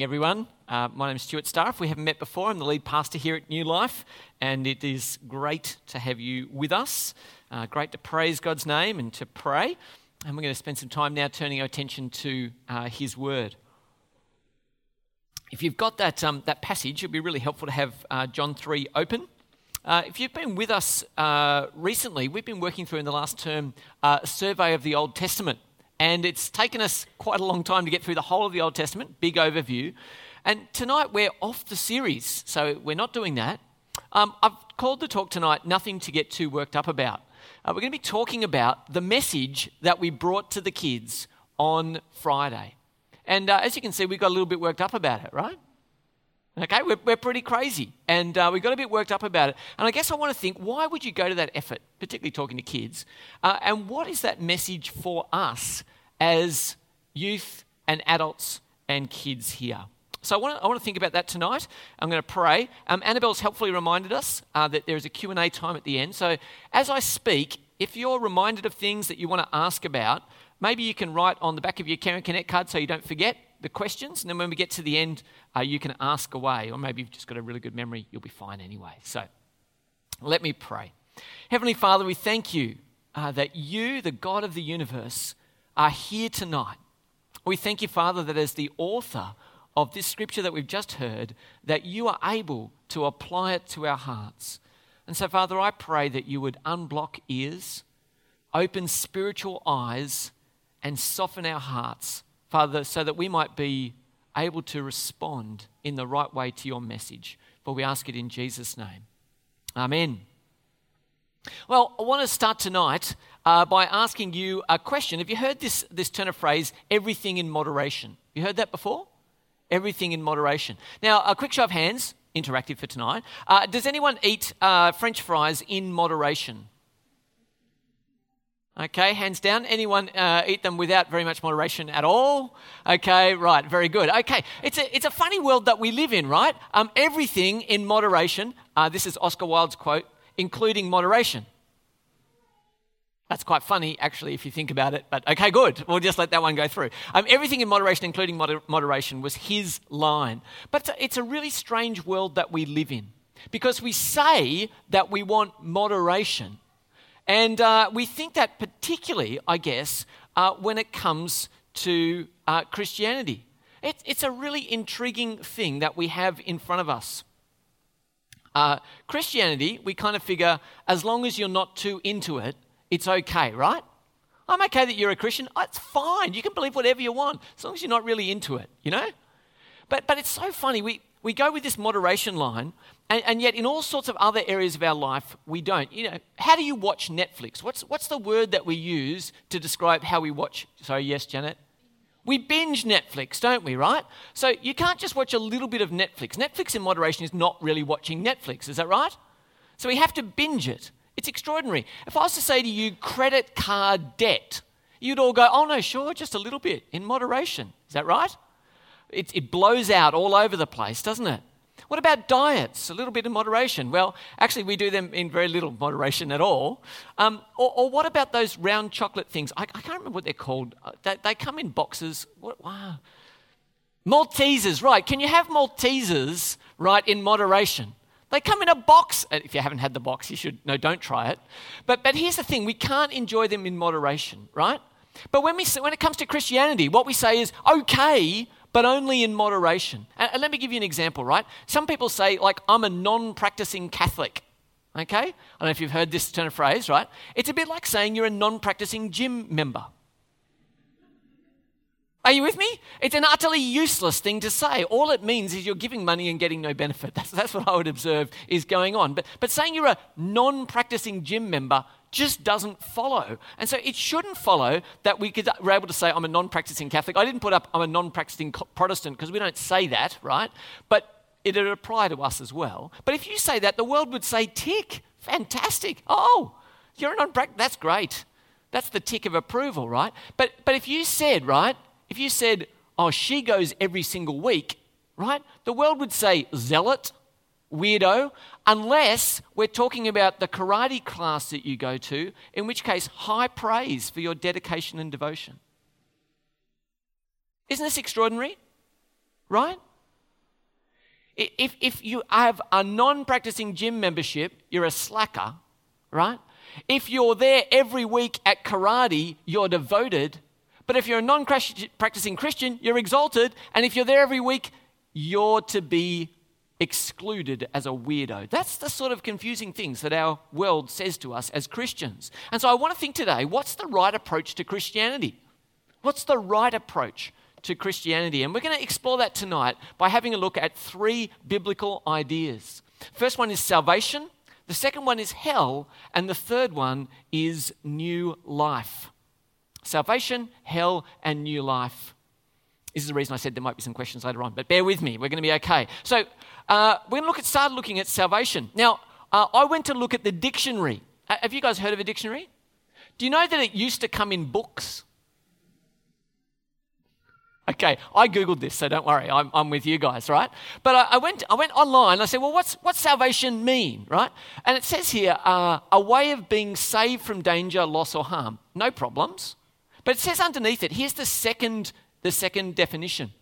everyone. Uh, my name is Stuart Starr. If we haven't met before, I'm the lead pastor here at New Life, and it is great to have you with us. Uh, great to praise God's name and to pray. And we're going to spend some time now turning our attention to uh, His Word. If you've got that, um, that passage, it'd be really helpful to have uh, John 3 open. Uh, if you've been with us uh, recently, we've been working through in the last term a survey of the Old Testament. And it's taken us quite a long time to get through the whole of the Old Testament, big overview. And tonight we're off the series, so we're not doing that. Um, I've called the talk tonight Nothing to Get Too Worked Up About. Uh, we're going to be talking about the message that we brought to the kids on Friday. And uh, as you can see, we got a little bit worked up about it, right? Okay, we're, we're pretty crazy. And uh, we got a bit worked up about it. And I guess I want to think why would you go to that effort, particularly talking to kids? Uh, and what is that message for us as youth and adults and kids here. So I want, to, I think about that tonight. I'm going to pray. Um, Annabelle's helpfully reminded us uh, that there is a Q&A time at the end. So as I speak, if you're reminded of things that you want to ask about, maybe you can write on the back of your Karen Connect card so you don't forget the questions. And then when we get to the end, uh, you can ask away. Or maybe you've just got a really good memory. You'll be fine anyway. So let me pray. Heavenly Father, we thank you uh, that you, the God of the universe, are here tonight. We thank you, Father, that as the author of this scripture that we've just heard, that you are able to apply it to our hearts. And so, Father, I pray that you would unblock ears, open spiritual eyes, and soften our hearts, Father, so that we might be able to respond in the right way to your message. For we ask it in Jesus' name. Amen. Well, I want to start tonight uh, by asking you a question. Have you heard this, this turn of phrase, everything in moderation? You heard that before? Everything in moderation. Now, a quick show of hands, interactive for tonight. Uh, does anyone eat uh, French fries in moderation? Okay, hands down. Anyone uh, eat them without very much moderation at all? Okay, right, very good. Okay, it's a, it's a funny world that we live in, right? Um, everything in moderation. Uh, this is Oscar Wilde's quote, including moderation. That's quite funny, actually, if you think about it. But okay, good. We'll just let that one go through. Um, everything in moderation, including moder- moderation, was his line. But it's a, really strange world that we live in because we say that we want moderation. And uh, we think that particularly, I guess, uh, when it comes to uh, Christianity. It, it's a really intriguing thing that we have in front of us. Uh, Christianity, we kind of figure as long as you're not too into it, it's okay, right? I'm okay that you're a Christian. It's fine. You can believe whatever you want as long as you're not really into it, you know? But, but it's so funny. We, we go with this moderation line, and, and yet in all sorts of other areas of our life, we don't. You know, how do you watch Netflix? What's, what's the word that we use to describe how we watch? Sorry, yes, Janet? We binge Netflix, don't we, right? So you can't just watch a little bit of Netflix. Netflix in moderation is not really watching Netflix, is that right? So we have to binge it. It's extraordinary. If I was to say to you, credit card debt, you'd all go, oh no, sure, just a little bit in moderation. Is that right? It, it blows out all over the place, doesn't it? What about diets? A little bit in moderation. Well, actually, we do them in very little moderation at all. Um, or, or, what about those round chocolate things? I, I can't remember what they're called. Uh, they, they, come in boxes. What, wow. Maltesers, right. Can you have Maltesers, right, in moderation? They come in a box. If you haven't had the box, you should, no, don't try it. But, but here's the thing we can't enjoy them in moderation, right? But when, we, when it comes to Christianity, what we say is okay, but only in moderation. And, let me give you an example, right? Some people say, like, I'm a non practicing Catholic. Okay? I don't know if you've heard this turn of phrase, right? It's a bit like saying you're a non practicing gym member. Are you with me? It's an utterly useless thing to say. All it means is you're giving money and getting no benefit. That's, that's what I would observe is going on. But, but saying you're a non practicing gym member just doesn't follow. And so it shouldn't follow that we could, we're able to say, I'm a non practicing Catholic. I didn't put up, I'm a non practicing Protestant because we don't say that, right? But it would apply to us as well. But if you say that, the world would say, tick, fantastic. Oh, you're a non practicing, that's great. That's the tick of approval, right? But, but if you said, right, if you said, oh, she goes every single week, right? The world would say zealot, weirdo, unless we're talking about the karate class that you go to, in which case, high praise for your dedication and devotion. Isn't this extraordinary? right? If, if you have a non practicing gym membership, you're a slacker, right? If you're there every week at karate, you're devoted. But if you're a non practicing Christian, you're exalted. And if you're there every week, you're to be excluded as a weirdo. That's the sort of confusing things that our world says to us as Christians. And so I want to think today what's the right approach to Christianity? What's the right approach to Christianity? And we're going to explore that tonight by having a look at three biblical ideas. First one is salvation, the second one is hell, and the third one is new life. Salvation, hell, and new life. This is the reason I said there might be some questions later on, but bear with me. We're going to be okay. So, uh, we're going to look at, start looking at salvation. Now, uh, I went to look at the dictionary. Have you guys heard of a dictionary? Do you know that it used to come in books? Okay, I googled this, so don't worry, I'm, I'm with you guys, right? But I, I, went, I went online. I said, well, what's what's salvation mean, right? And it says here, uh, a way of being saved from danger, loss, or harm. No problems. But it says underneath it, here's the second the second definition.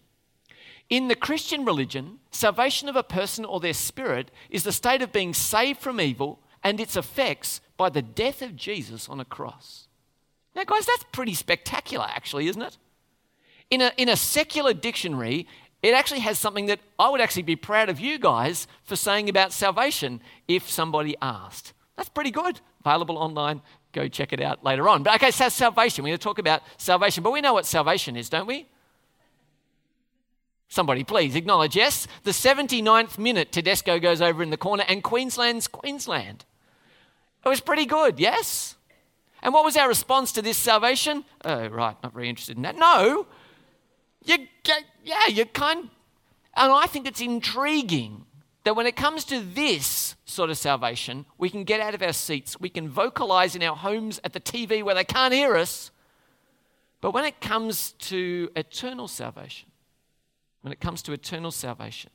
In the Christian religion, salvation of a person or their spirit is the state of being saved from evil and its effects by the death of Jesus on a cross. Now, guys, that's pretty spectacular, actually, isn't it? in a, in a secular dictionary, it actually has something that I would actually be proud of you guys for saying about salvation if somebody asked. That's pretty good. Available online. Go check it out later on. But okay, so salvation. We're going to talk about salvation, but we know what salvation is, don't we? Somebody please acknowledge yes. The 79th minute, Tedesco goes over in the corner, and Queensland's Queensland. It was pretty good, yes? And what was our response to this salvation? Oh, right, not very interested in that. No, you yeah, you kind and I think it's intriguing that when it comes to this sort of salvation, we can get out of our seats, we can vocalize in our homes at the TV where they can't hear us. But when it comes to eternal salvation, when it comes to eternal salvation,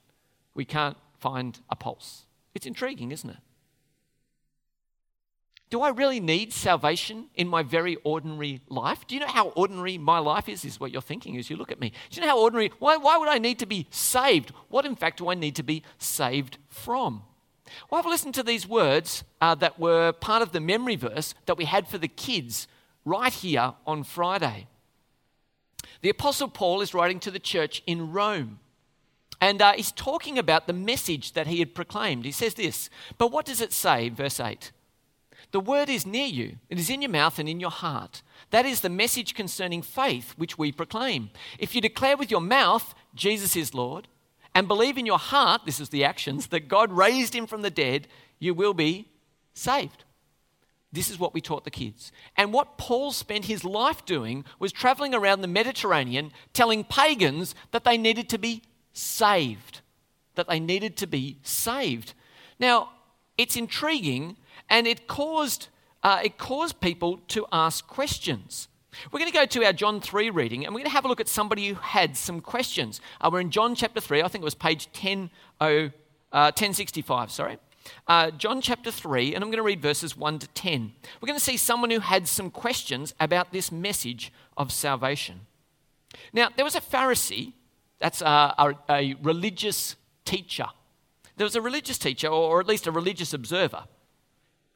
we can't find a pulse. It's intriguing, isn't it? Do I really need salvation in my very ordinary life? Do you know how ordinary my life is? Is what you're thinking as you look at me. Do you know how ordinary? Why, why would I need to be saved? What, in fact, do I need to be saved from? Well, I've listened to these words uh, that were part of the memory verse that we had for the kids right here on Friday. The Apostle Paul is writing to the church in Rome. And uh, he's talking about the message that he had proclaimed. He says this, but what does it say, verse 8? The word is near you, it is in your mouth and in your heart. That is the message concerning faith which we proclaim. If you declare with your mouth, Jesus is Lord, and believe in your heart, this is the actions, that God raised him from the dead, you will be saved. This is what we taught the kids. And what Paul spent his life doing was traveling around the Mediterranean telling pagans that they needed to be saved. That they needed to be saved. Now, it's intriguing and it caused, uh, it caused people to ask questions. We're going to go to our John 3 reading and we're going to have a look at somebody who had some questions. Uh, we're in John chapter 3, I think it was page 10, uh, 1065, sorry. Uh, John chapter 3, and I'm going to read verses 1 to 10. We're going to see someone who had some questions about this message of salvation. Now, there was a Pharisee, that's a, a, a religious teacher. There was a religious teacher, or at least a religious observer,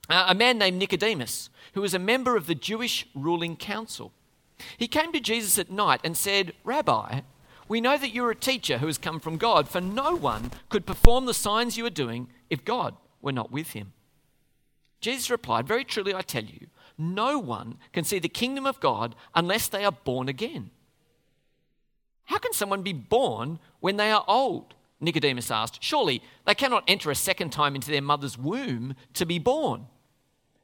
a man named Nicodemus, who was a member of the Jewish ruling council. He came to Jesus at night and said, Rabbi, we know that you're a teacher who has come from God, for no one could perform the signs you are doing if God were not with him. Jesus replied, Very truly I tell you, no one can see the kingdom of God unless they are born again. How can someone be born when they are old? Nicodemus asked. Surely they cannot enter a second time into their mother's womb to be born.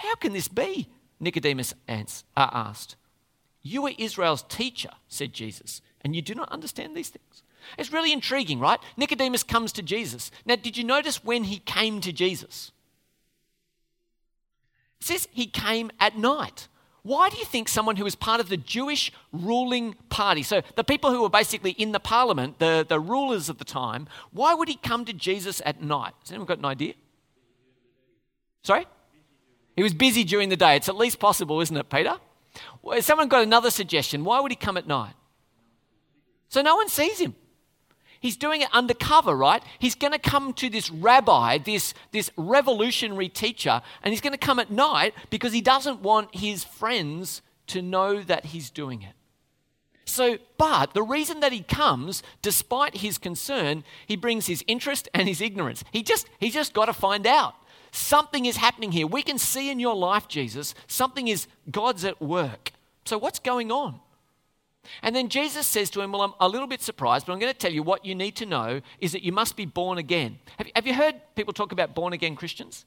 How can this be? Nicodemus uh, asked. You are Israel's teacher, said Jesus, and you do not understand these things. It's really intriguing, right? Nicodemus comes to Jesus. Now, did you notice when he came to Jesus? It says he came at night. Why do you think someone who was part of the Jewish ruling party, so the people who were basically in the parliament, the, the rulers of the time, why would he come to Jesus at night? Has anyone got an idea? Sorry? He was busy during the day. It's at least possible, isn't it, Peter? Has someone got another suggestion? Why would he come at night? So no one sees him. He's doing it undercover, right? He's going to come to this rabbi, this, this revolutionary teacher, and he's going to come at night because he doesn't want his friends to know that he's doing it. So, but the reason that he comes, despite his concern, he brings his interest and his ignorance. He just, he just got to find out. Something is happening here. We can see in your life, Jesus, something is, God's at work. So, what's going on? And then Jesus says to him, Well, I'm a little bit surprised, but I'm going to tell you what you need to know is that you must be born again. Have, have you heard people talk about born again Christians?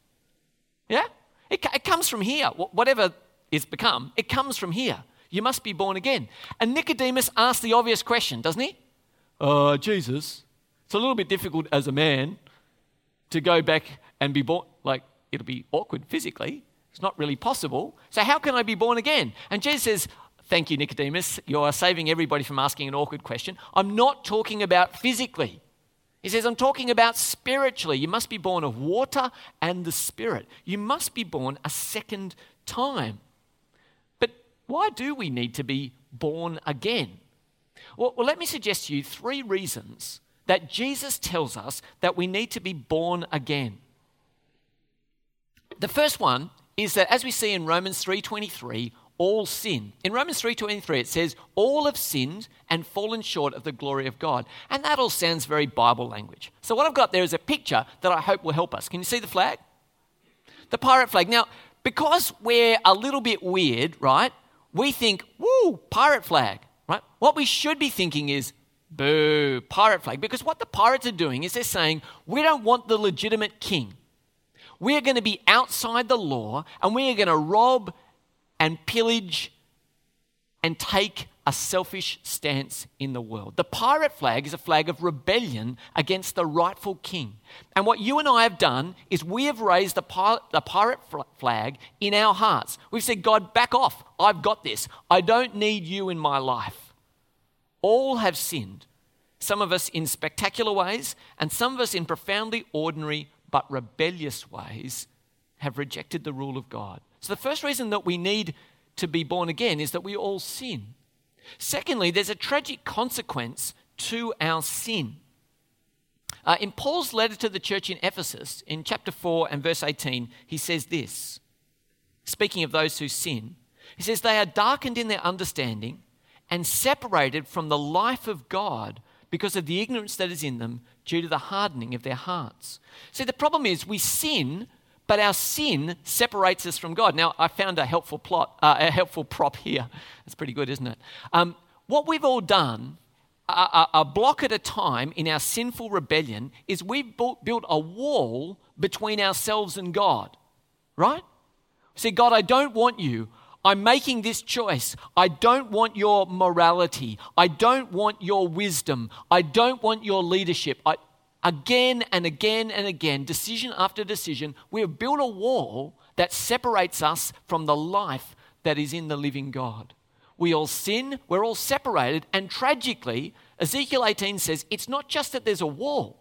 Yeah? It, it comes from here. Whatever it's become, it comes from here. You must be born again. And Nicodemus asks the obvious question, doesn't he? Uh, Jesus, it's a little bit difficult as a man to go back and be born. Like, it'll be awkward physically. It's not really possible. So, how can I be born again? And Jesus says, Thank you, Nicodemus. You are saving everybody from asking an awkward question. I'm not talking about physically. He says, I'm talking about spiritually. You must be born of water and the Spirit. You must be born a second time. But why do we need to be born again? Well, well, let me suggest to you three reasons that Jesus tells us that we need to be born again. The first one is that as we see in Romans 3:23, all sin. In Romans 3:23 it says all have sinned and fallen short of the glory of God. And that all sounds very Bible language. So what I've got there is a picture that I hope will help us. Can you see the flag? The pirate flag. Now, because we're a little bit weird, right? We think, "Woo, pirate flag." Right? What we should be thinking is boo, pirate flag because what the pirates are doing is they're saying, "We don't want the legitimate king." We're going to be outside the law and we are going to rob and pillage and take a selfish stance in the world. The pirate flag is a flag of rebellion against the rightful king. And what you and I have done is we have raised the, the pirate flag in our hearts. We've said, God, back off. I've got this. I don't need you in my life. All have sinned, some of us in spectacular ways, and some of us in profoundly ordinary but rebellious ways have rejected the rule of God. So, the first reason that we need to be born again is that we all sin. Secondly, there's a tragic consequence to our sin. Uh, in Paul's letter to the church in Ephesus, in chapter 4 and verse 18, he says this speaking of those who sin, he says, They are darkened in their understanding and separated from the life of God because of the ignorance that is in them due to the hardening of their hearts. See, the problem is we sin but our sin separates us from God. Now, I found a helpful plot, uh, a helpful prop here. That's pretty good, isn't it? Um, what we've all done, a, a, block at a time in our sinful rebellion, is we've built a wall between ourselves and God, right? See, God, I don't want you. I'm making this choice. I don't want your morality. I don't want your wisdom. I don't want your leadership. I, again and again and again, decision after decision, we have built a wall that separates us from the life that is in the living God. We all sin, we're all separated, and tragically, Ezekiel 18 says it's not just that there's a wall,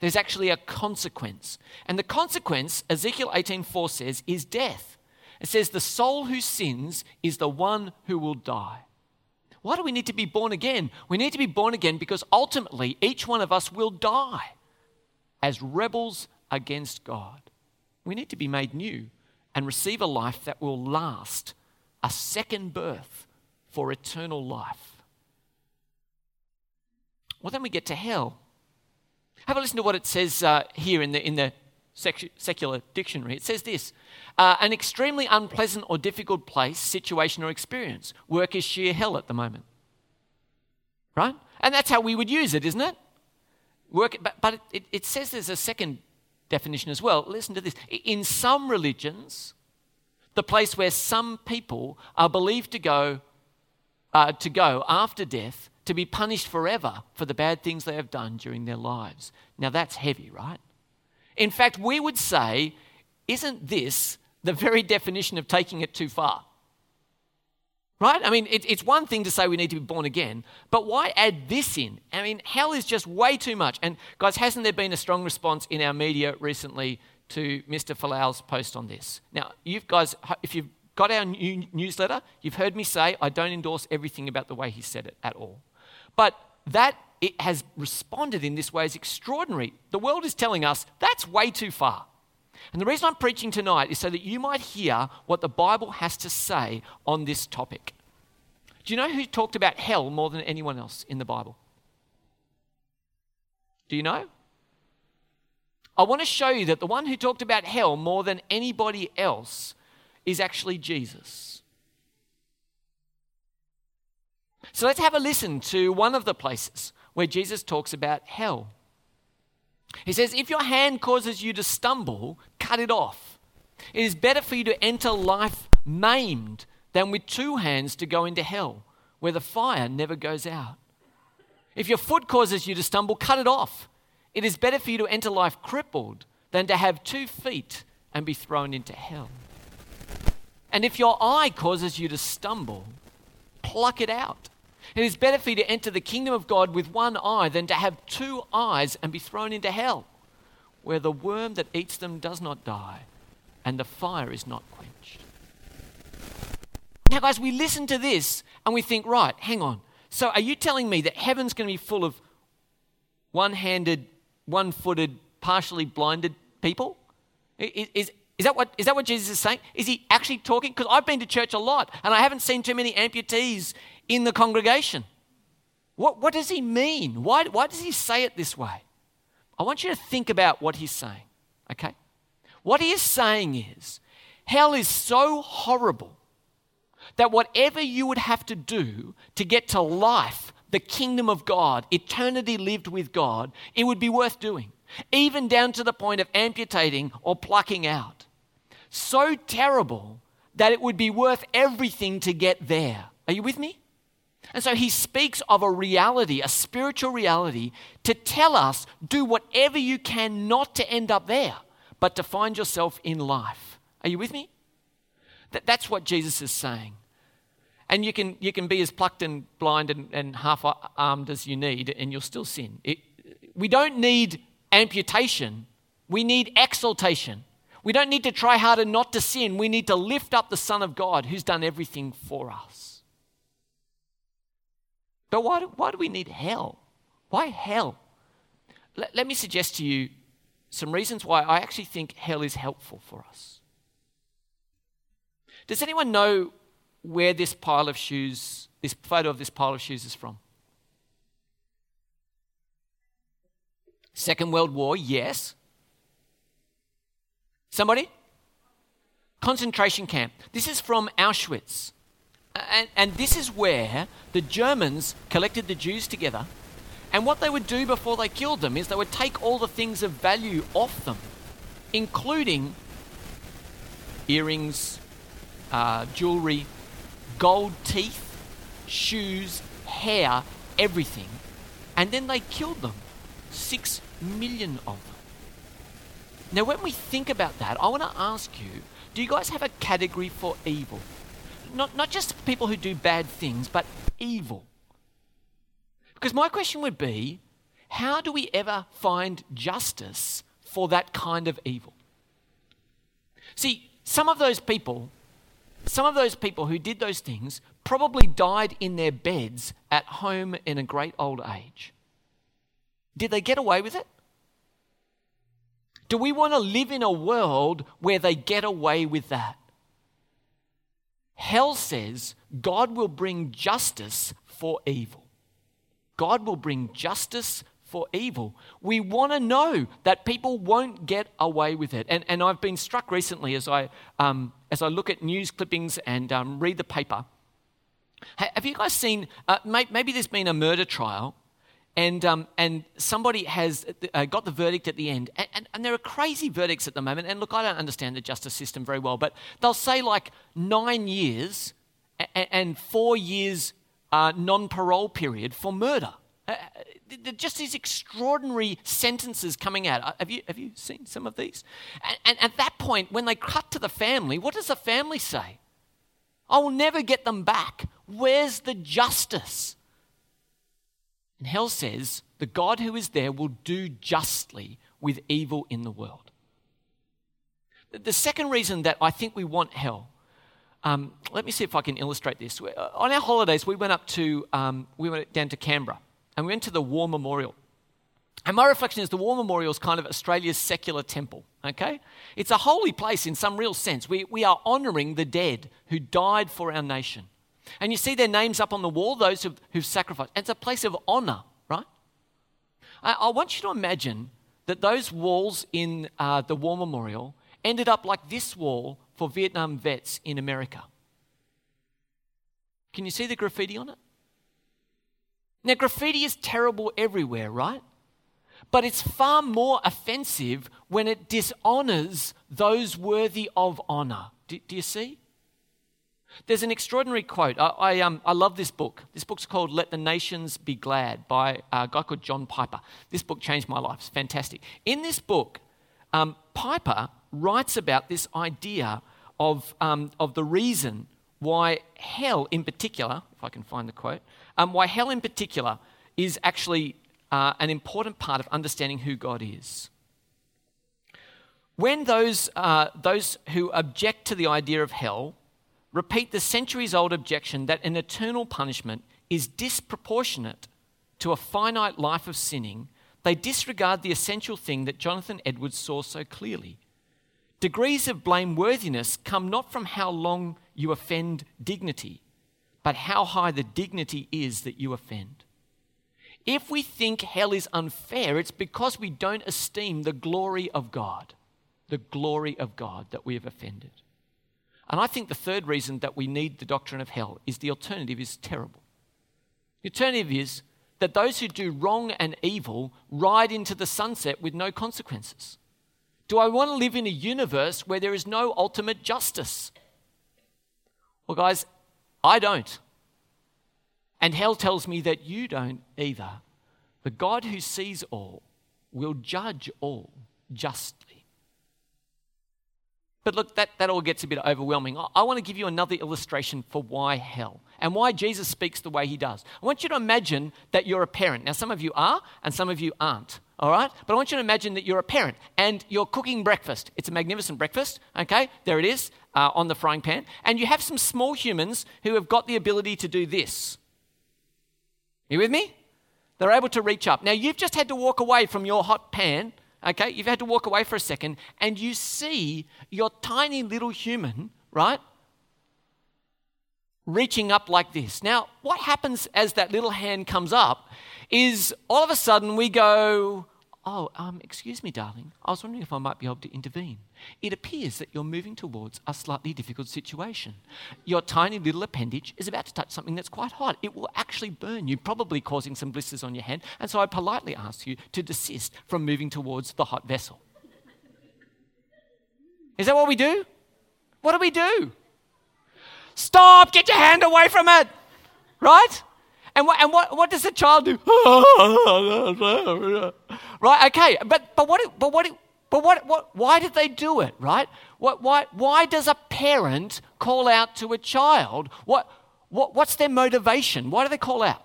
there's actually a consequence. And the consequence, Ezekiel 18:4 says, is death. It says the soul who sins is the one who will die. Why do we need to be born again? We need to be born again because ultimately each one of us will die as rebels against God. We need to be made new and receive a life that will last, a second birth for eternal life. Well, then we get to hell. Have a listen to what it says uh, here in the, in the secular dictionary. It says this uh, an extremely unpleasant or difficult place, situation, or experience. Work is sheer hell at the moment. Right? And that's how we would use it, isn't it? Work, but, but it, it says there's a second definition as well. Listen to this. In some religions, the place where some people are believed to go, uh, to go after death to be punished forever for the bad things they have done during their lives. Now that's heavy, right? In fact, we would say, isn't this the very definition of taking it too far? Right? I mean, it, it's one thing to say we need to be born again, but why add this in? I mean, hell is just way too much. And guys, hasn't there been a strong response in our media recently to Mr. Folau's post on this? Now, you guys, if you've got our new newsletter, you've heard me say I don't endorse everything about the way he said it at all. But that it has responded in this way is extraordinary. The world is telling us that's way too far. And the reason I'm preaching tonight is so that you might hear what the Bible has to say on this topic. Do you know who talked about hell more than anyone else in the Bible? Do you know? I want to show you that the one who talked about hell more than anybody else is actually Jesus. So let's have a listen to one of the places where Jesus talks about hell. He says, If your hand causes you to stumble, cut it off. It is better for you to enter life maimed than with two hands to go into hell, where the fire never goes out. If your foot causes you to stumble, cut it off. It is better for you to enter life crippled than to have two feet and be thrown into hell. And if your eye causes you to stumble, pluck it out. It is better for you to enter the kingdom of God with one eye than to have two eyes and be thrown into hell, where the worm that eats them does not die and the fire is not quenched. Now, guys, we listen to this and we think, right, hang on. So, are you telling me that heaven's going to be full of one handed, one footed, partially blinded people? Is, is, is, that what, is that what Jesus is saying? Is he actually talking? Because I've been to church a lot and I haven't seen too many amputees in the congregation. What, what does he mean? Why, why does he say it this way? I want you to think about what he's saying, okay? What he is saying is hell is so horrible that whatever you would have to do to get to life, the kingdom of God, eternity lived with God, it would be worth doing, even down to the point of amputating or plucking out. So terrible that it would be worth everything to get there. Are you with me? And so he speaks of a reality, a spiritual reality, to tell us do whatever you can not to end up there, but to find yourself in life. Are you with me? That, that's what Jesus is saying. And you can, you can be as plucked and blind and, and half armed as you need, and you'll still sin. It, we don't need amputation, we need exaltation. We don't need to try harder not to sin. We need to lift up the Son of God who's done everything for us. But why do, why do we need hell? Why hell? Let, let me suggest to you some reasons why I actually think hell is helpful for us. Does anyone know where this pile of shoes, this photo of this pile of shoes is from? Second World War, yes. Somebody? Concentration camp. This is from Auschwitz. And, and this is where the Germans collected the Jews together. And what they would do before they killed them is they would take all the things of value off them, including earrings, uh, jewelry, gold teeth, shoes, hair, everything. And then they killed them. Six million of them. Now, when we think about that, I want to ask you do you guys have a category for evil? Not, not just people who do bad things, but evil. Because my question would be how do we ever find justice for that kind of evil? See, some of those people, some of those people who did those things probably died in their beds at home in a great old age. Did they get away with it? Do we want to live in a world where they get away with that? Hell says God will bring justice for evil. God will bring justice for evil. We want to know that people won't get away with it. And, and I've been struck recently as I, um, as I look at news clippings and um, read the paper. Have you guys seen, uh, maybe there's been a murder trial and, um, and somebody has uh, got the verdict at the end. And, and, and, there are crazy verdicts at the moment. And look, I don't understand the justice system very well, but they'll say like nine years and, and four years uh, non parole period for murder. Uh, just these extraordinary sentences coming out. Uh, have you, have you seen some of these? And, and at that point, when they cut to the family, what does the family say? I will never get them back. Where's the justice? And hell says, the God who is there will do justly with evil in the world. The second reason that I think we want hell, um, let me see if I can illustrate this. Uh, on our holidays, we went up to, um, we went down to Canberra and we went to the War Memorial. And my reflection is the War Memorial is kind of Australia's secular temple, okay? It's a holy place in some real sense. We, we are honouring the dead who died for our nation. And you see their names up on the wall, those who've, who've sacrificed. It's a place of honour, right? I, I, want you to imagine that those walls in uh, the War Memorial ended up like this wall for Vietnam vets in America. Can you see the graffiti on it? Now, graffiti is terrible everywhere, right? But it's far more offensive when it dishonors those worthy of honor. Do, do you see? There's an extraordinary quote. I, I, um, I, love this book. This book's called Let the Nations Be Glad by a guy called John Piper. This book changed my life. It's fantastic. In this book, um, Piper writes about this idea of, um, of the reason why hell, in particular, if I can find the quote, um, why hell in particular is actually uh, an important part of understanding who God is. When those, uh, those who object to the idea of hell repeat the centuries old objection that an eternal punishment is disproportionate to a finite life of sinning, they disregard the essential thing that Jonathan Edwards saw so clearly. Degrees of blameworthiness come not from how long you offend dignity, but how high the dignity is that you offend. If we think hell is unfair, it's because we don't esteem the glory of God, the glory of God that we have offended. And I think the third reason that we need the doctrine of hell is the alternative is terrible. The alternative is that those who do wrong and evil ride into the sunset with no consequences. Do I want to live in a universe where there is no ultimate justice? Well, guys, I don't. And hell tells me that you don't either. The God who sees all will judge all justly. But look, that, that all gets a bit overwhelming. I, I want to give you another illustration for why hell and why Jesus speaks the way he does. I want you to imagine that you're a parent. Now, some of you are and some of you aren't all right? But I want you to imagine that you're a parent and you're cooking breakfast. It's a magnificent breakfast, okay? There it is uh, on the frying pan. And you have some small humans who have got the ability to do this. You with me? They're able to reach up. Now, you've just had to walk away from your hot pan, okay? You've had to walk away for a second, and you see your tiny little human, right? Reaching up like this. Now, what happens as that little hand comes up is all of a sudden we go, Oh, um, excuse me, darling. I was wondering if I might be able to intervene. It appears that you're moving towards a slightly difficult situation. Your tiny little appendage is about to touch something that's quite hot. It will actually burn you, probably causing some blisters on your hand. And so I politely ask you to desist from moving towards the hot vessel. Is that what we do? What do we do? Stop! Get your hand away from it! Right? And and what, what does the child do? right? Okay. But, but, what, but, what, but what, what, why did they do it, right? What, why, why does a parent call out to a child? What, what, what's their motivation? Why do they call out?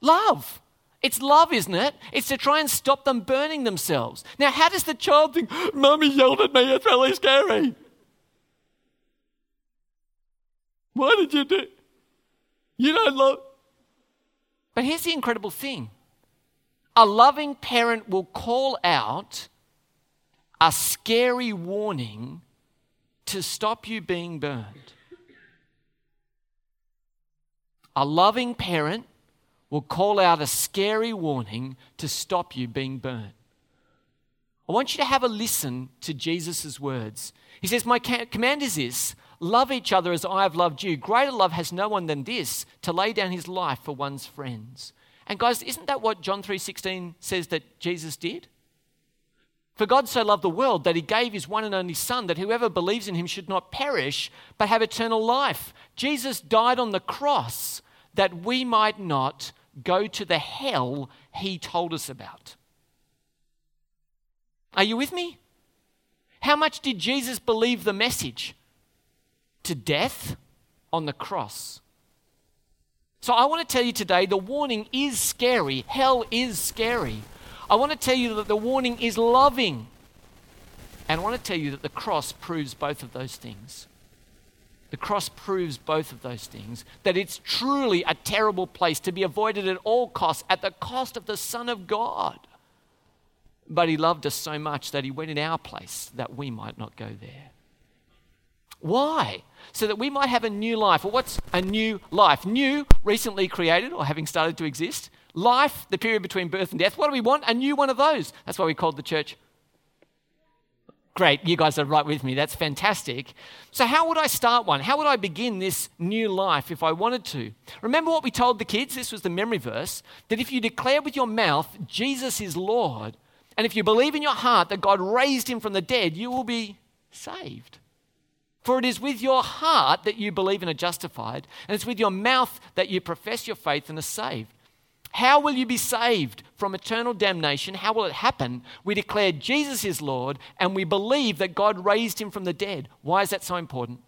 Love. It's love, isn't it? It's to try and stop them burning themselves. Now, how does the child think, Mummy yelled at me, it's really scary? Why did you do? You don't love. But here's the incredible thing a loving parent will call out a scary warning to stop you being burned. A loving parent will call out a scary warning to stop you being burned. I want you to have a listen to Jesus' words. He says, My command is this Love each other as I have loved you. Greater love has no one than this, to lay down his life for one's friends. And guys, isn't that what John 3:16 says that Jesus did? For God so loved the world that he gave his one and only son that whoever believes in him should not perish but have eternal life. Jesus died on the cross that we might not go to the hell he told us about. Are you with me? How much did Jesus believe the message? To death on the cross. So I want to tell you today the warning is scary. Hell is scary. I want to tell you that the warning is loving. And I want to tell you that the cross proves both of those things. The cross proves both of those things that it's truly a terrible place to be avoided at all costs, at the cost of the Son of God. But He loved us so much that He went in our place that we might not go there. Why? So that we might have a new life. Well, what's a new life? New, recently created or having started to exist. Life, the period between birth and death. What do we want? A new one of those. That's why we called the church Great, you guys are right with me. That's fantastic. So, how would I start one? How would I begin this new life if I wanted to? Remember what we told the kids? This was the memory verse that if you declare with your mouth Jesus is Lord, and if you believe in your heart that God raised him from the dead, you will be saved. For it is with your heart that you believe and are justified, and it's with your mouth that you profess your faith and are saved. How will you be saved from eternal damnation? How will it happen? We declare Jesus is Lord and we believe that God raised him from the dead. Why is that so important?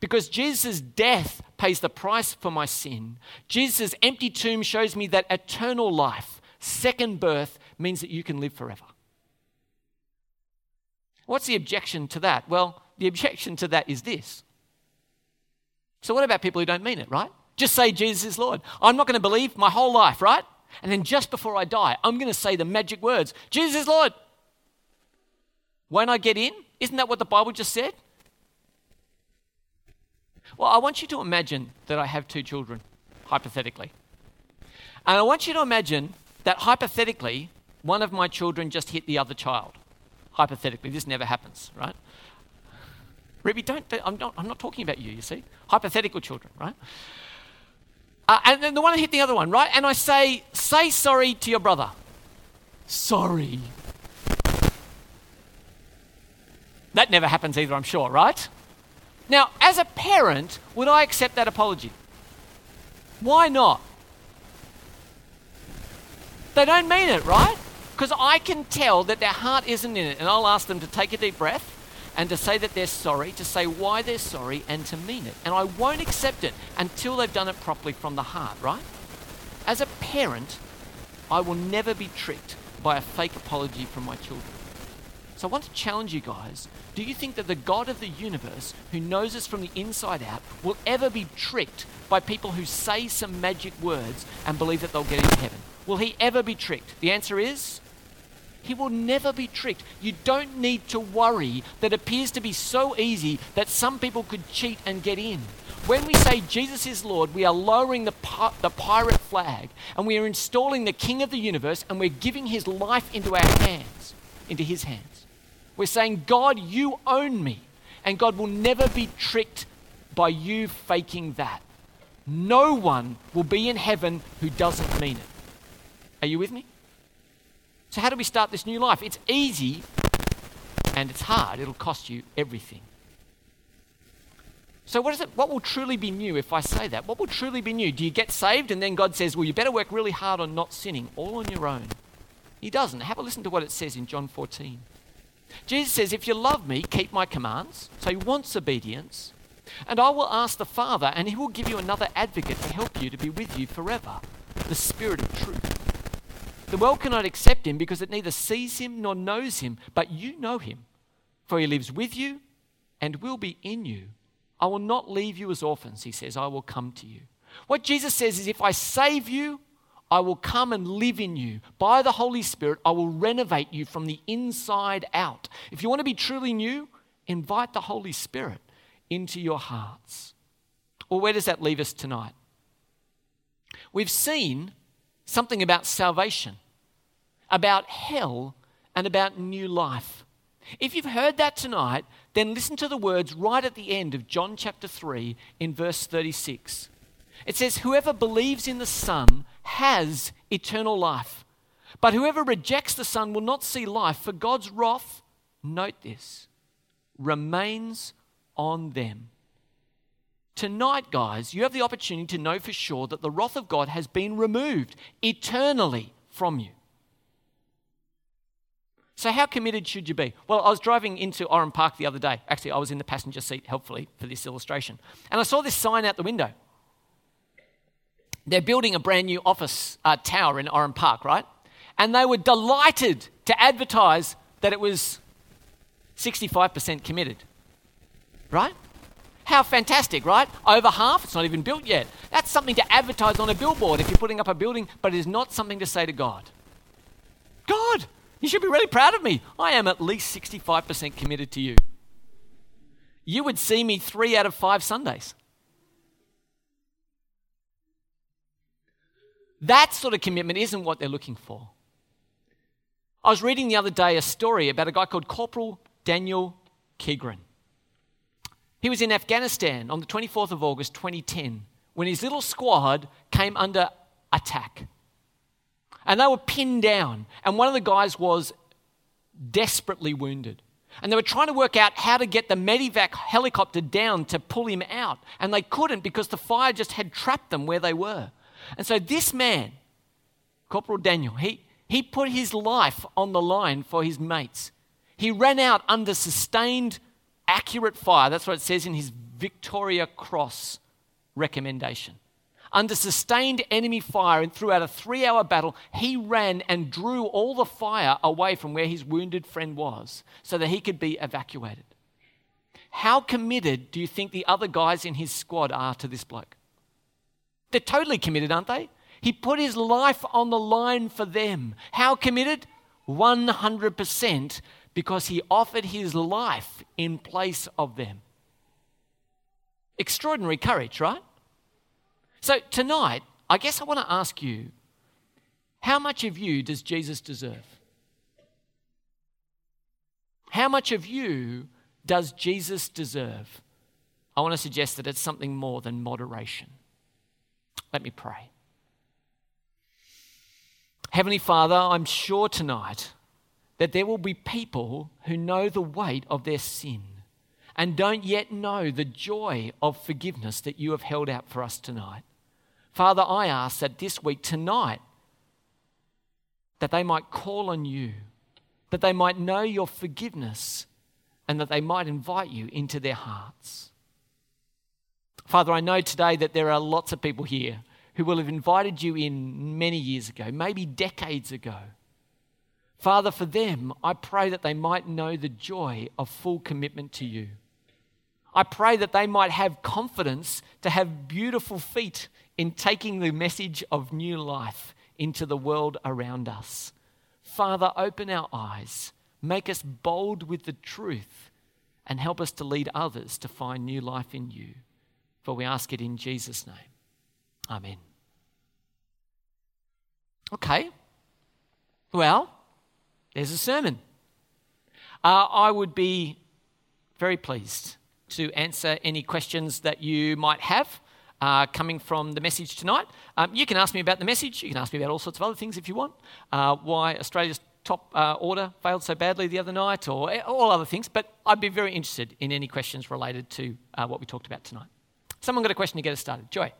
Because Jesus' death pays the price for my sin. Jesus' empty tomb shows me that eternal life, second birth, means that you can live forever. What's the objection to that? Well, the objection to that is this. So, what about people who don't mean it, right? Just say Jesus is Lord. I'm not going to believe my whole life, right? And then just before I die, I'm going to say the magic words Jesus is Lord. Won't I get in? Isn't that what the Bible just said? Well, I want you to imagine that I have two children, hypothetically. And I want you to imagine that hypothetically, one of my children just hit the other child. Hypothetically, this never happens, right? Ruby, don't, I'm not, I'm not talking about you, you see. Hypothetical children, right? Uh, and then the one hit the other one, right? And I say, say sorry to your brother. Sorry. That never happens either, I'm sure, right? Now, as a parent, would I accept that apology? Why not? They don't mean it, right? Because I can tell that their heart isn't in it, and I'll ask them to take a deep breath and to say that they're sorry, to say why they're sorry, and to mean it. And I won't accept it until they've done it properly from the heart, right? As a parent, I will never be tricked by a fake apology from my children. So I want to challenge you guys. Do you think that the God of the universe, who knows us from the inside out, will ever be tricked by people who say some magic words and believe that they'll get into heaven? Will he ever be tricked? The answer is he will never be tricked. You don't need to worry that appears to be so easy that some people could cheat and get in. When we say Jesus is Lord, we are lowering the, the pirate flag and we are installing the King of the universe and we're giving his life into our hands, into his hands. We're saying, God, you own me. And God will never be tricked by you faking that. No one will be in heaven who doesn't mean it. Are you with me? So, how do we start this new life? It's easy and it's hard. It'll cost you everything. So, what is it? What will truly be new if I say that? What will truly be new? Do you get saved and then God says, well, you better work really hard on not sinning, all on your own? He doesn't. Have a listen to what it says in John 14. Jesus says, If you love me, keep my commands. So he wants obedience. And I will ask the Father, and he will give you another advocate to help you to be with you forever the Spirit of truth. The world cannot accept him because it neither sees him nor knows him, but you know him, for he lives with you and will be in you. I will not leave you as orphans, he says, I will come to you. What Jesus says is, if I save you, I will come and live in you. By the Holy Spirit, I will renovate you from the inside out. If you want to be truly new, invite the Holy Spirit into your hearts. Well, where does that leave us tonight? We've seen something about salvation, about hell, and about new life. If you've heard that tonight, then listen to the words right at the end of John chapter 3 in verse 36. It says, Whoever believes in the Son has eternal life, but whoever rejects the Son will not see life, for God's wrath, note this, remains on them. Tonight, guys, you have the opportunity to know for sure that the wrath of God has been removed eternally from you. So, how committed should you be? Well, I was driving into Oran Park the other day. Actually, I was in the passenger seat, helpfully, for this illustration. And I saw this sign out the window. They're building a brand new office uh, tower in Oran Park, right? And they were delighted to advertise that it was 65% committed, right? How fantastic, right? Over half, it's not even built yet. That's something to advertise on a billboard if you're putting up a building, but it is not something to say to God. God, you should be really proud of me. I am at least 65% committed to you. You would see me three out of five Sundays. That sort of commitment isn't what they're looking for. I was reading the other day a story about a guy called Corporal Daniel Keighran. He was in Afghanistan on the 24th of August 2010 when his little squad came under attack. And they were pinned down, and one of the guys was desperately wounded. And they were trying to work out how to get the medevac helicopter down to pull him out. And they couldn't because the fire just had trapped them where they were. And so this man, Corporal Daniel, he, he put his life on the line for his mates. He ran out under sustained accurate fire. That's what it says in his Victoria Cross recommendation. Under sustained enemy fire and throughout a three hour battle, he ran and drew all the fire away from where his wounded friend was so that he could be evacuated. How committed do you think the other guys in his squad are to this bloke? They're totally committed, aren't they? He put his life on the line for them. How committed? 100% because he offered his life in place of them. Extraordinary courage, right? So tonight, I guess I want to ask you how much of you does Jesus deserve? How much of you does Jesus deserve? I want to suggest that it's something more than moderation. Let me pray. Heavenly Father, I'm sure tonight that there will be people who know the weight of their sin and don't yet know the joy of forgiveness that you have held out for us tonight. Father, I ask that this week, tonight, that they might call on you, that they might know your forgiveness, and that they might invite you into their hearts. Father, I know today that there are lots of people here who will have invited you in many years ago, maybe decades ago Father, for them, I pray that they might know the joy of full commitment to you. I pray that they might have confidence to have beautiful feet in taking the message of new life into the world around us. Father, open our eyes, make us bold with the truth, and help us to lead others to find new life in you. For we ask it in Jesus' name. Amen. Okay. Well, there's a sermon. Uh, I would be very pleased to answer any questions that you might have uh, coming from the message tonight. Um, you can ask me about the message. You can ask me about all sorts of other things if you want. Uh, why Australia's top uh, order failed so badly the other night, or all other things. But I'd be very interested in any questions related to uh, what we talked about tonight. Someone got a question to get us started? Joy.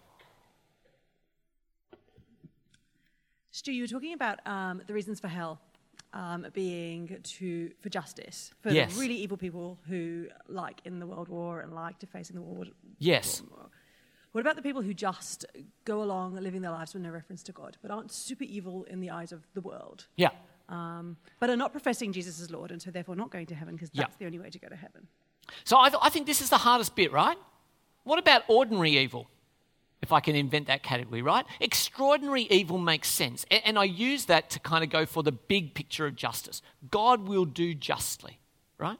Stu, you were talking about um, the reasons for hell um, being to for justice for yes. the really evil people who like in the World War and like defacing the war. Yes. What about the people who just go along living their lives with no reference to God, but aren't super evil in the eyes of the world? Yeah. Um, but are not professing Jesus as Lord and so therefore not going to heaven because that's yeah. the only way to go to heaven. So I, th- I think this is the hardest bit, right? What about ordinary evil? If I can invent that category, right? Extraordinary evil makes sense. And, I use that to kind of go for the big picture of justice. God will do justly, right?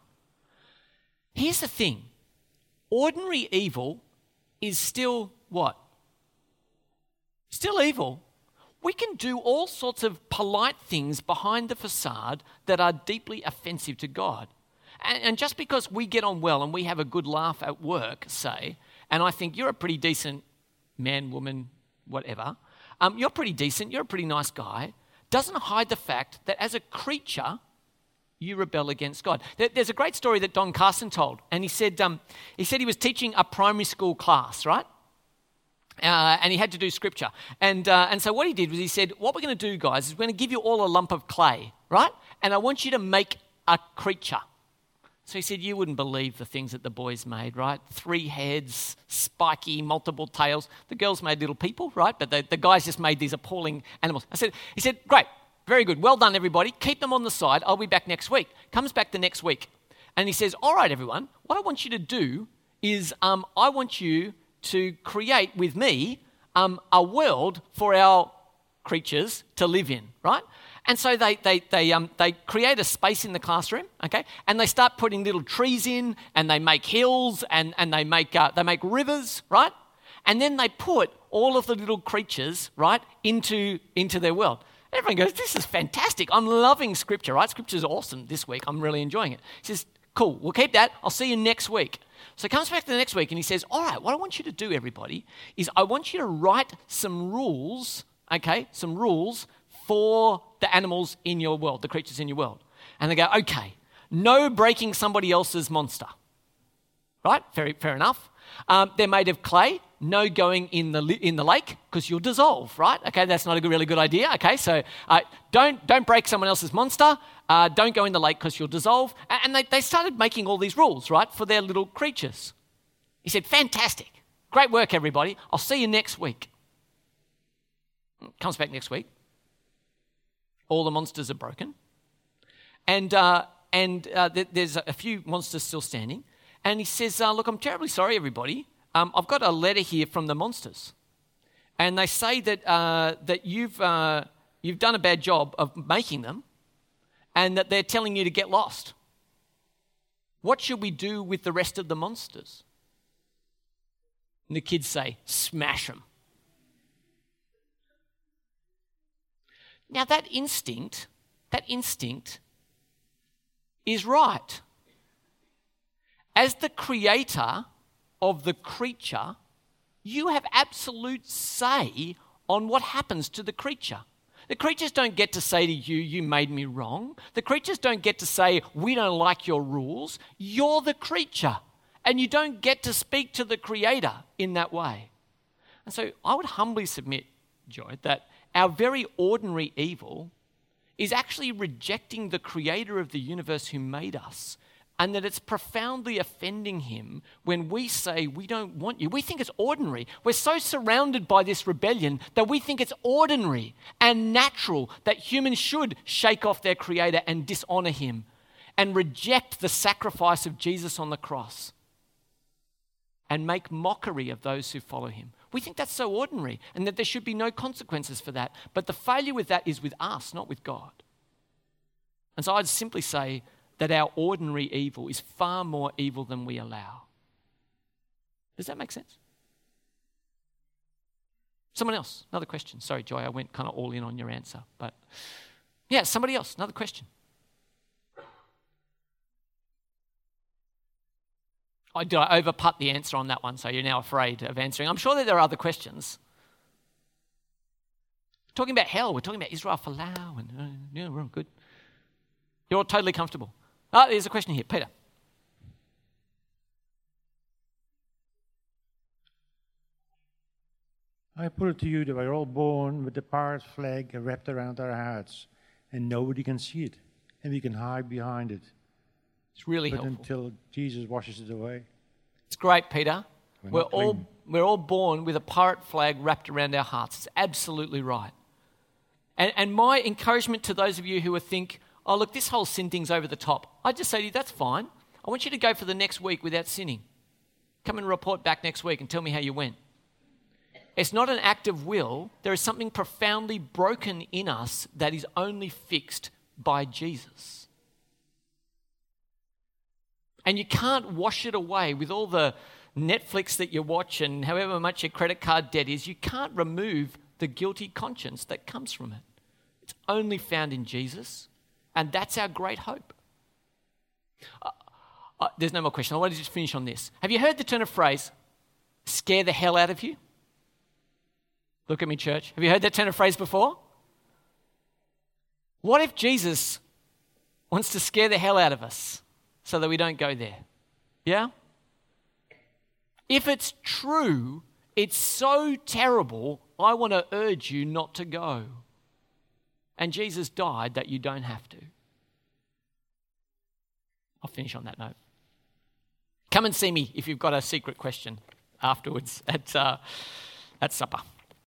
Here's the thing ordinary evil is still what? Still evil. We can do all sorts of polite things behind the facade that are deeply offensive to God. And just because we get on well and we have a good laugh at work, say, and I think you're a pretty decent man, woman, whatever, um, you're pretty decent, you're a pretty nice guy, doesn't hide the fact that as a creature, you rebel against God. There's a great story that Don Carson told, and he said, um, he said he was teaching a primary school class, right? Uh, and he had to do scripture. And, uh, and so what he did was he said, What we're going to do, guys, is we're going to give you all a lump of clay, right? And I want you to make a creature. So he said, You wouldn't believe the things that the boys made, right? Three heads, spiky, multiple tails. The girls made little people, right? But the, the guys just made these appalling animals. I said, He said, Great, very good. Well done, everybody. Keep them on the side. I'll be back next week. Comes back the next week. And he says, All right, everyone, what I want you to do is um, I want you to create with me um, a world for our creatures to live in, right? And so they, they, they, um, they create a space in the classroom, okay? And they start putting little trees in, and they make hills, and, and they, make, uh, they make rivers, right? And then they put all of the little creatures, right, into, into their world. Everyone goes, This is fantastic. I'm loving scripture, right? Scripture's awesome this week. I'm really enjoying it. He says, Cool, we'll keep that. I'll see you next week. So he comes back the next week and he says, All right, what I want you to do, everybody, is I want you to write some rules, okay, some rules for the animals in your world, the creatures in your world. And they go, Okay, no breaking somebody else's monster. Right? Fair, fair enough. Um, they're made of clay. No going in the, in the lake because you'll dissolve, right? Okay, that's not a really good idea. Okay, so uh, don't, don't break someone else's monster. Uh, don't go in the lake because you'll dissolve. And they, they started making all these rules, right, for their little creatures. He said, Fantastic. Great work, everybody. I'll see you next week. Comes back next week. All the monsters are broken. And, uh, and uh, th- there's a few monsters still standing. And he says, uh, Look, I'm terribly sorry, everybody. Um, I've got a letter here from the monsters. And they say that, uh, that you've, uh, you've done a bad job of making them and that they're telling you to get lost. What should we do with the rest of the monsters? And the kids say, Smash them. Now, that instinct, that instinct is right as the creator of the creature, you have absolute say on what happens to the creature. The creatures don't get to say to you, You made me wrong. The creatures don't get to say, We don't like your rules. You're the creature. And you don't get to speak to the creator in that way. And so I would humbly submit, Joy, that our very ordinary evil is actually rejecting the creator of the universe who made us and that it's profoundly offending him when we say we don't want you. We think it's ordinary. We're so surrounded by this rebellion that we think it's ordinary and natural that humans should shake off their creator and dishonor him and reject the sacrifice of Jesus on the cross and make mockery of those who follow him. We think that's so ordinary and that there should be no consequences for that. But the failure with that is with us, not with God. And so I'd simply say, that our ordinary evil is far more evil than we allow. Does that make sense? Someone else, another question. Sorry, Joy, I went kind of all in on your answer. But yeah, somebody else, another question. I, did I overput the answer on that one, so you're now afraid of answering? I'm sure that there are other questions. We're talking about hell, we're talking about Israel Folau, and uh, yeah, we're all good. You're all totally comfortable. Ah, there's a question here. Peter. I put it to you that we're all born with the pirate flag wrapped around our hearts, and nobody can see it, and we can hide behind it. It's really but helpful. until Jesus washes it away. It's great, Peter. We're We're, all, clean. we're all born with a pirate flag wrapped around our hearts. It's absolutely right. And, and my encouragement to those of you who think, oh, look, this whole sin thing's over the top, I just say to you, that's fine. I want you to go for the next week without sinning. Come and report back next week and tell me how you went. It's not an act of will. There is something profoundly broken in us that is only fixed by Jesus. And you can't wash it away with all the Netflix that you watch and however much your credit card debt is. You can't remove the guilty conscience that comes from it. It's only found in Jesus, and that's our great hope. Uh, uh, there's no more question. I want to just finish on this. Have you heard the turn of phrase, scare the hell out of you? Look at me, church. Have you heard that turn of phrase before? What if Jesus wants to scare the hell out of us so that we don't go there. Yeah? If it's true, it's so terrible, I want to urge you not to go. And Jesus died that you don't have to. I'll finish on that note. Come and see me if you've got a secret question afterwards at, uh, at supper.